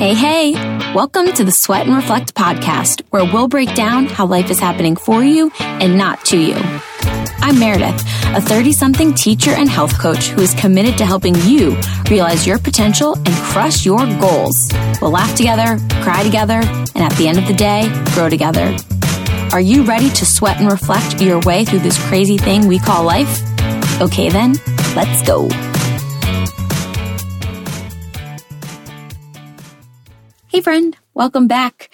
Hey, hey, welcome to the Sweat and Reflect podcast, where we'll break down how life is happening for you and not to you. I'm Meredith, a 30 something teacher and health coach who is committed to helping you realize your potential and crush your goals. We'll laugh together, cry together, and at the end of the day, grow together. Are you ready to sweat and reflect your way through this crazy thing we call life? Okay, then, let's go. Hey, friend, welcome back.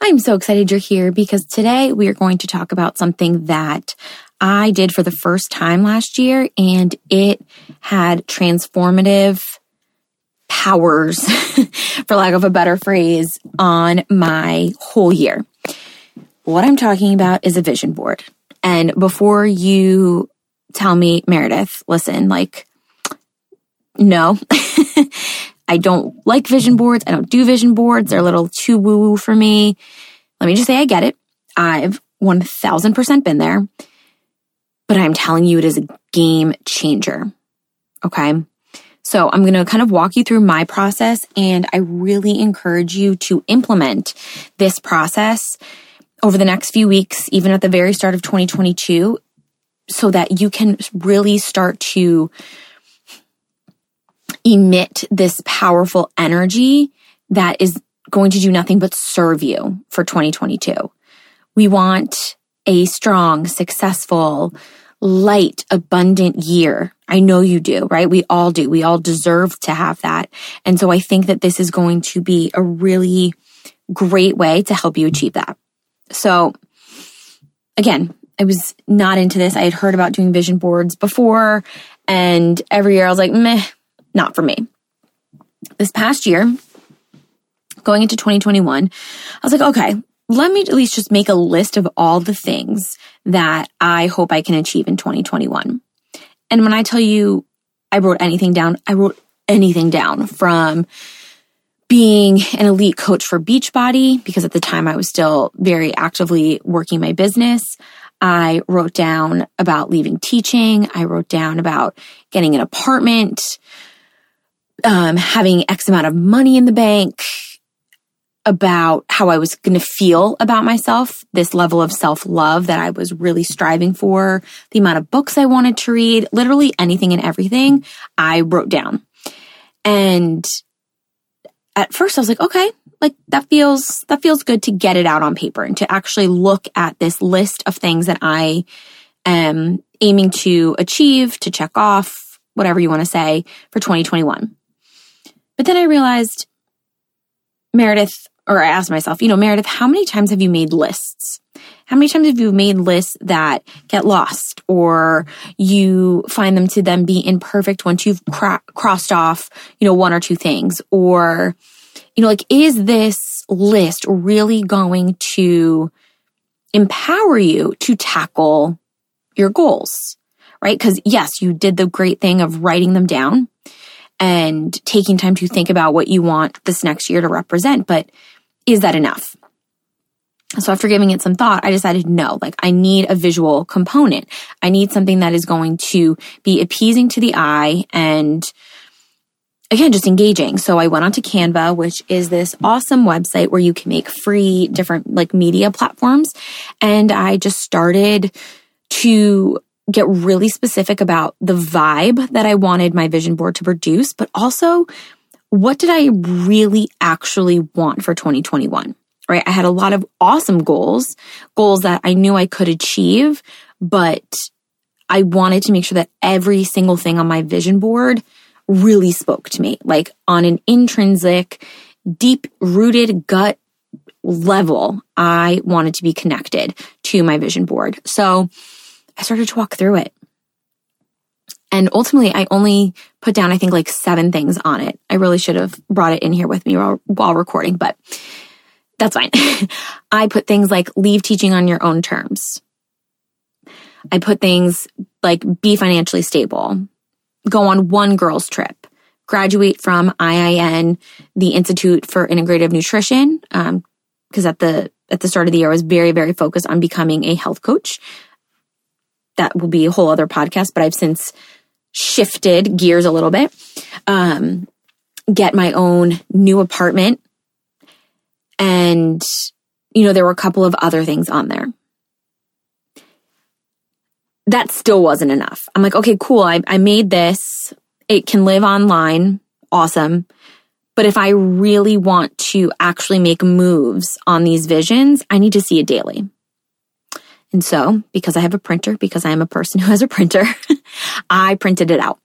I'm so excited you're here because today we are going to talk about something that I did for the first time last year and it had transformative powers, for lack of a better phrase, on my whole year. What I'm talking about is a vision board. And before you tell me, Meredith, listen, like, no, I don't like vision boards. I don't do vision boards. They're a little too woo woo for me. Let me just say I get it. I've 1000% been there, but I'm telling you it is a game changer. Okay. So I'm going to kind of walk you through my process and I really encourage you to implement this process over the next few weeks, even at the very start of 2022, so that you can really start to emit this powerful energy that is going to do nothing but serve you for 2022. We want a strong, successful, light, abundant year. I know you do, right? We all do. We all deserve to have that. And so I think that this is going to be a really great way to help you achieve that. So again, I was not into this. I had heard about doing vision boards before and every year I was like, meh, not for me. This past year, going into 2021, I was like, okay, let me at least just make a list of all the things that I hope I can achieve in 2021. And when I tell you I wrote anything down, I wrote anything down from being an elite coach for Beachbody, because at the time I was still very actively working my business. I wrote down about leaving teaching. I wrote down about getting an apartment um, having X amount of money in the bank, about how I was going to feel about myself, this level of self love that I was really striving for, the amount of books I wanted to read, literally anything and everything I wrote down. And at first I was like, okay, like that feels, that feels good to get it out on paper and to actually look at this list of things that I am aiming to achieve, to check off, whatever you want to say for 2021. But then I realized, Meredith, or I asked myself, you know, Meredith, how many times have you made lists? How many times have you made lists that get lost or you find them to then be imperfect once you've crossed off, you know, one or two things? Or, you know, like, is this list really going to empower you to tackle your goals? Right? Because yes, you did the great thing of writing them down and taking time to think about what you want this next year to represent. But is that enough? So after giving it some thought, I decided no, like I need a visual component. I need something that is going to be appeasing to the eye and again, just engaging. So I went onto Canva, which is this awesome website where you can make free different like media platforms. And I just started to get really specific about the vibe that I wanted my vision board to produce, but also what did I really actually want for 2021? Right. I had a lot of awesome goals, goals that I knew I could achieve, but I wanted to make sure that every single thing on my vision board really spoke to me, like on an intrinsic, deep rooted gut level. I wanted to be connected to my vision board. So I started to walk through it. And ultimately, I only put down, I think, like seven things on it. I really should have brought it in here with me while, while recording, but that's fine. I put things like leave teaching on your own terms. I put things like be financially stable, go on one girl's trip, graduate from IIN, the Institute for Integrative Nutrition, because um, at the at the start of the year, I was very very focused on becoming a health coach that will be a whole other podcast, but I've since shifted gears a little bit. Um, get my own new apartment And, you know, there were a couple of other things on there. That still wasn't enough. I'm like, okay, cool. I, I made this. It can live online. Awesome. But if I really want to actually make moves on these visions, I need to see it daily. And so, because I have a printer, because I am a person who has a printer, I printed it out.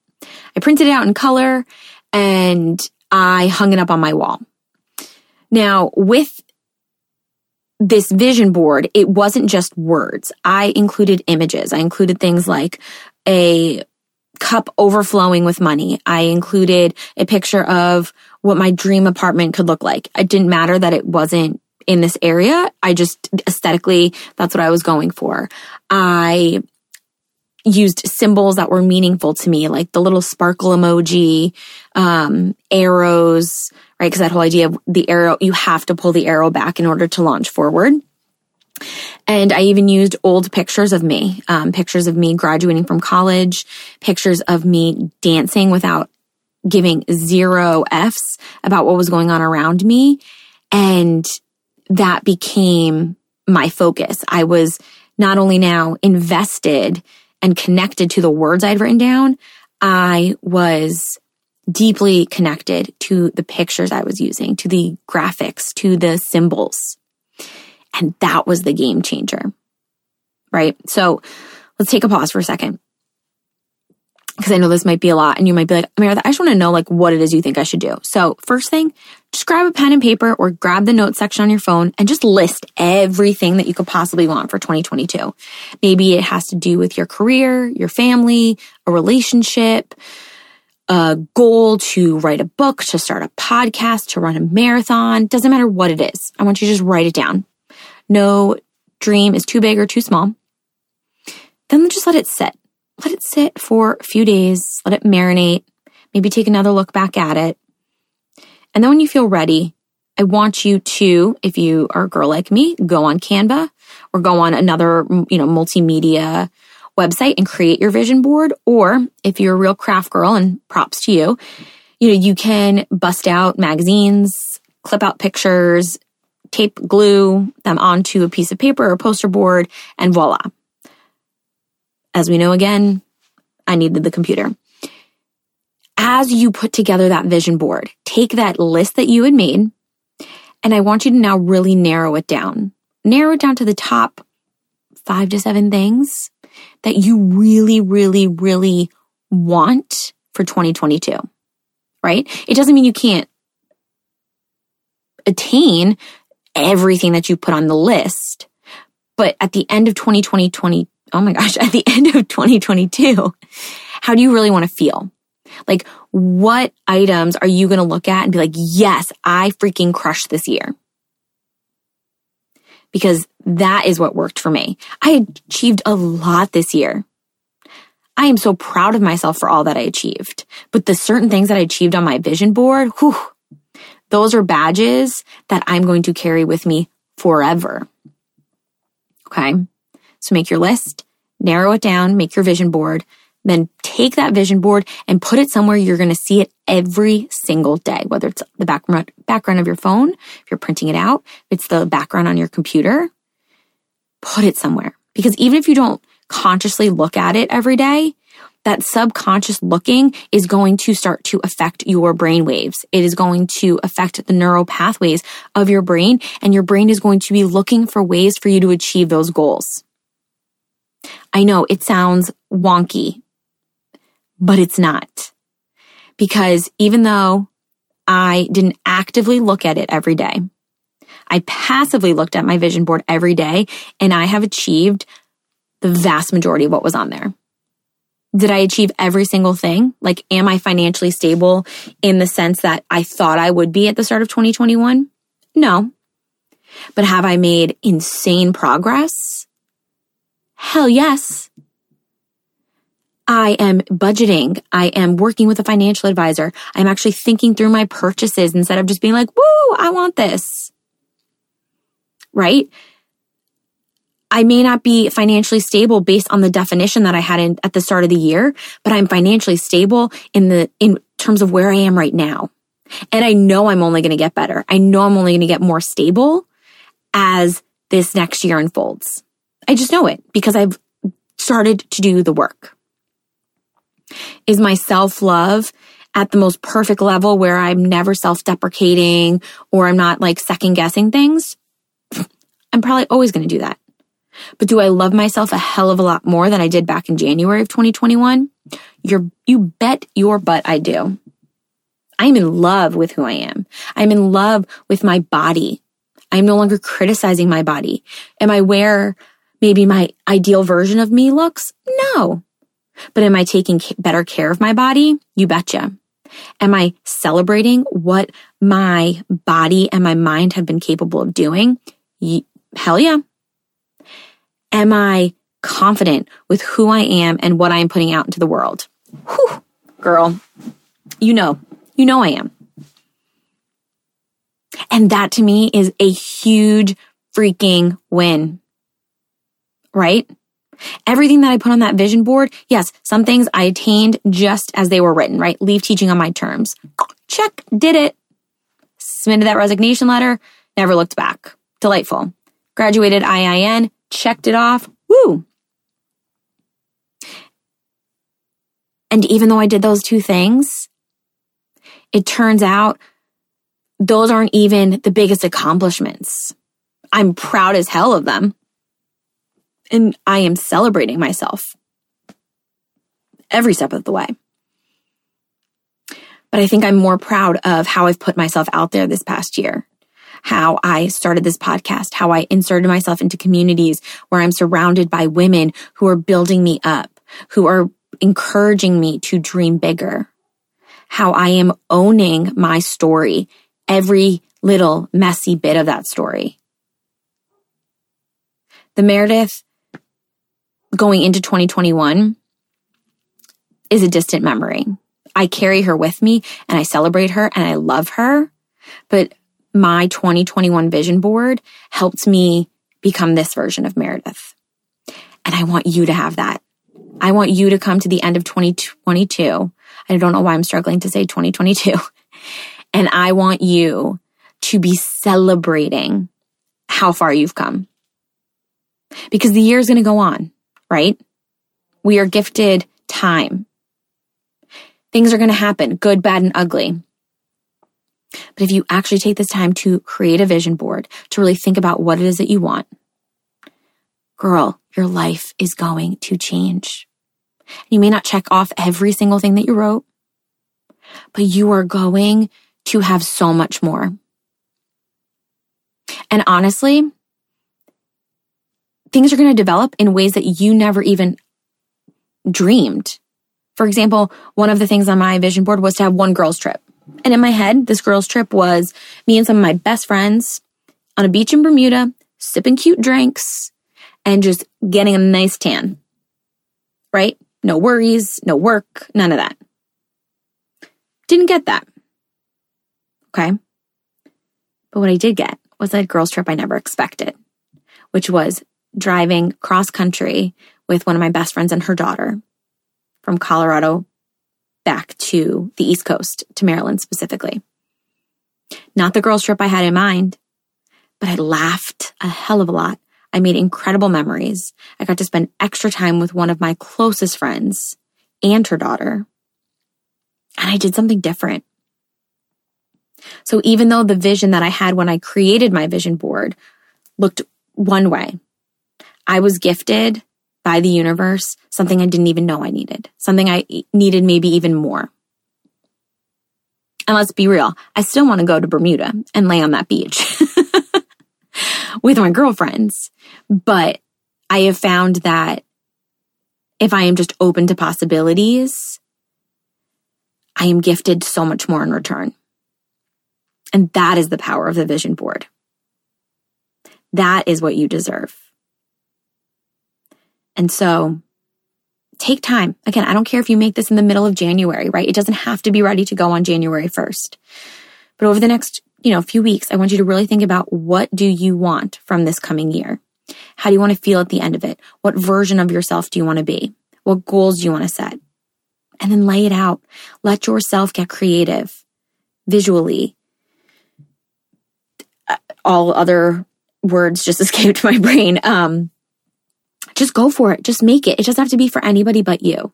I printed it out in color and I hung it up on my wall. Now, with this vision board, it wasn't just words. I included images. I included things like a cup overflowing with money. I included a picture of what my dream apartment could look like. It didn't matter that it wasn't in this area. I just aesthetically, that's what I was going for. I used symbols that were meaningful to me, like the little sparkle emoji, um, arrows, right? Because that whole idea of the arrow, you have to pull the arrow back in order to launch forward. And I even used old pictures of me, um, pictures of me graduating from college, pictures of me dancing without giving zero F's about what was going on around me. And that became my focus. I was not only now invested and connected to the words I'd written down, I was deeply connected to the pictures I was using, to the graphics, to the symbols. And that was the game changer. Right. So let's take a pause for a second because I know this might be a lot and you might be like, Meredith, I just want to know like what it is you think I should do. So first thing, just grab a pen and paper or grab the notes section on your phone and just list everything that you could possibly want for 2022. Maybe it has to do with your career, your family, a relationship, a goal to write a book, to start a podcast, to run a marathon. Doesn't matter what it is. I want you to just write it down. No dream is too big or too small. Then just let it sit let it sit for a few days, let it marinate, maybe take another look back at it. And then when you feel ready, I want you to, if you are a girl like me, go on Canva or go on another, you know, multimedia website and create your vision board. Or if you're a real craft girl and props to you, you know, you can bust out magazines, clip out pictures, tape glue them onto a piece of paper or poster board and voila. As we know again, I needed the computer. As you put together that vision board, take that list that you had made, and I want you to now really narrow it down. Narrow it down to the top five to seven things that you really, really, really want for 2022, right? It doesn't mean you can't attain everything that you put on the list. But at the end of 2020, 20, oh my gosh, at the end of 2022, how do you really want to feel? Like, what items are you going to look at and be like, yes, I freaking crushed this year? Because that is what worked for me. I achieved a lot this year. I am so proud of myself for all that I achieved. But the certain things that I achieved on my vision board, whew, those are badges that I'm going to carry with me forever. Okay. So make your list, narrow it down, make your vision board, then take that vision board and put it somewhere you're going to see it every single day, whether it's the background, background of your phone, if you're printing it out, if it's the background on your computer, put it somewhere. Because even if you don't consciously look at it every day, that subconscious looking is going to start to affect your brain waves. It is going to affect the neural pathways of your brain and your brain is going to be looking for ways for you to achieve those goals. I know it sounds wonky, but it's not. Because even though I didn't actively look at it every day, I passively looked at my vision board every day and I have achieved the vast majority of what was on there. Did I achieve every single thing? Like, am I financially stable in the sense that I thought I would be at the start of 2021? No. But have I made insane progress? Hell yes. I am budgeting. I am working with a financial advisor. I'm actually thinking through my purchases instead of just being like, woo, I want this. Right? I may not be financially stable based on the definition that I had in, at the start of the year, but I'm financially stable in the, in terms of where I am right now. And I know I'm only going to get better. I know I'm only going to get more stable as this next year unfolds. I just know it because I've started to do the work. Is my self love at the most perfect level where I'm never self deprecating or I'm not like second guessing things? I'm probably always going to do that. But do I love myself a hell of a lot more than I did back in January of 2021? You're, you bet your butt I do. I'm in love with who I am. I'm in love with my body. I'm no longer criticizing my body. Am I where maybe my ideal version of me looks? No. But am I taking better care of my body? You betcha. Am I celebrating what my body and my mind have been capable of doing? Hell yeah. Am I confident with who I am and what I am putting out into the world? Whew, girl, you know, you know I am. And that to me is a huge freaking win. Right? Everything that I put on that vision board, yes, some things I attained just as they were written, right? Leave teaching on my terms. Check, did it. Submitted that resignation letter, never looked back. Delightful. Graduated IIN, checked it off. Woo! And even though I did those two things, it turns out those aren't even the biggest accomplishments. I'm proud as hell of them. And I am celebrating myself every step of the way. But I think I'm more proud of how I've put myself out there this past year how I started this podcast, how I inserted myself into communities where I'm surrounded by women who are building me up, who are encouraging me to dream bigger, how I am owning my story, every little messy bit of that story. The Meredith going into 2021 is a distant memory. I carry her with me and I celebrate her and I love her. But my 2021 vision board helped me become this version of Meredith. And I want you to have that. I want you to come to the end of 2022. I don't know why I'm struggling to say 2022. And I want you to be celebrating how far you've come. Because the year is going to go on, right? We are gifted time. Things are going to happen, good, bad, and ugly. But if you actually take this time to create a vision board, to really think about what it is that you want, girl, your life is going to change. You may not check off every single thing that you wrote, but you are going to have so much more. And honestly, things are going to develop in ways that you never even dreamed. For example, one of the things on my vision board was to have one girls trip. And in my head, this girls' trip was me and some of my best friends on a beach in Bermuda, sipping cute drinks and just getting a nice tan. Right? No worries, no work, none of that. Didn't get that. Okay. But what I did get was a girls' trip I never expected, which was driving cross country with one of my best friends and her daughter from Colorado back to the East Coast, to Maryland specifically. Not the girls' trip I had in mind, but I laughed a hell of a lot. I made incredible memories. I got to spend extra time with one of my closest friends and her daughter. And I did something different. So even though the vision that I had when I created my vision board looked one way, I was gifted by the universe something I didn't even know I needed, something I needed maybe even more. And let's be real, I still want to go to Bermuda and lay on that beach with my girlfriends. But I have found that if I am just open to possibilities, I am gifted so much more in return. And that is the power of the vision board. That is what you deserve. And so take time. Again, I don't care if you make this in the middle of January, right? It doesn't have to be ready to go on January 1st. But over the next, you know, few weeks, I want you to really think about what do you want from this coming year? How do you want to feel at the end of it? What version of yourself do you want to be? What goals do you want to set? And then lay it out. Let yourself get creative. visually. Uh, all other words just escaped my brain. Um, just go for it. Just make it. It doesn't have to be for anybody but you.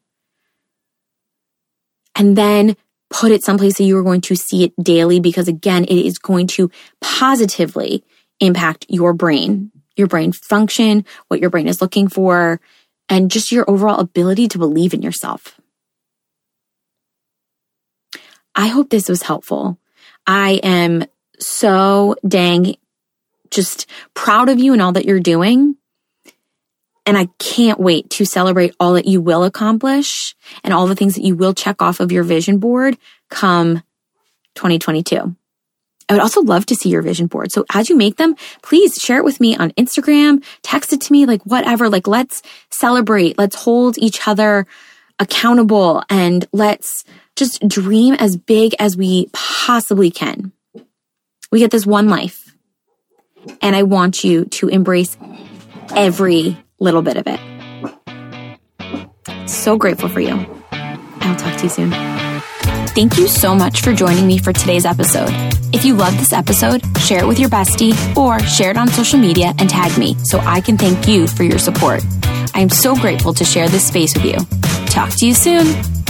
And then put it someplace that you are going to see it daily because again, it is going to positively impact your brain, your brain function, what your brain is looking for, and just your overall ability to believe in yourself. I hope this was helpful. I am so dang just proud of you and all that you're doing. And I can't wait to celebrate all that you will accomplish and all the things that you will check off of your vision board come 2022. I would also love to see your vision board. So as you make them, please share it with me on Instagram, text it to me, like whatever. Like let's celebrate. Let's hold each other accountable and let's just dream as big as we possibly can. We get this one life and I want you to embrace every little bit of it. So grateful for you. I'll talk to you soon. Thank you so much for joining me for today's episode. If you love this episode, share it with your bestie or share it on social media and tag me so I can thank you for your support. I am so grateful to share this space with you. Talk to you soon.